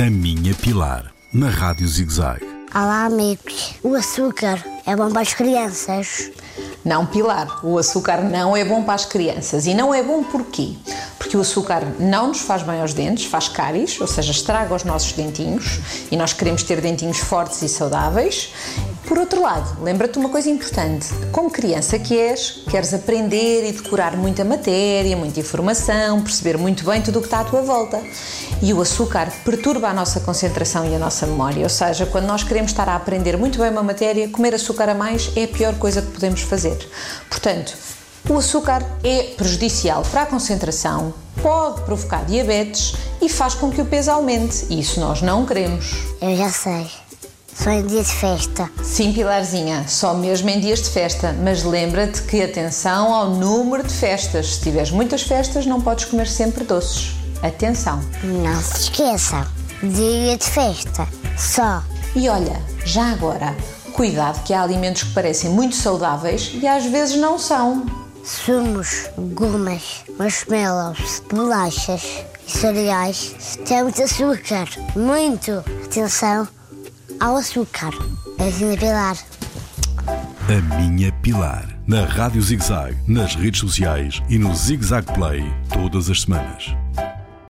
A Minha Pilar, na Rádio ZigZag. Olá, amigos. O açúcar é bom para as crianças. Não, Pilar, o açúcar não é bom para as crianças. E não é bom porquê? Porque o açúcar não nos faz bem aos dentes, faz cáries, ou seja, estraga os nossos dentinhos e nós queremos ter dentinhos fortes e saudáveis. Por outro lado, lembra-te uma coisa importante: como criança que és, queres aprender e decorar muita matéria, muita informação, perceber muito bem tudo o que está à tua volta. E o açúcar perturba a nossa concentração e a nossa memória, ou seja, quando nós queremos estar a aprender muito bem uma matéria, comer açúcar a mais é a pior coisa que podemos fazer. Portanto, o açúcar é prejudicial para a concentração, pode provocar diabetes e faz com que o peso aumente. E isso nós não queremos. Eu já sei. Só em dia de festa. Sim, Pilarzinha, só mesmo em dias de festa, mas lembra-te que atenção ao número de festas. Se tiveres muitas festas, não podes comer sempre doces. Atenção. Não se esqueça. Dia de festa. Só. E olha, já agora, cuidado que há alimentos que parecem muito saudáveis e às vezes não são. Sumos, gomas, marshmallows, bolachas e cereais têm muito açúcar. Muito. Atenção ao açúcar. Assim Pilar. A Minha Pilar, na Rádio ZigZag, nas redes sociais e no ZigZag Play, todas as semanas.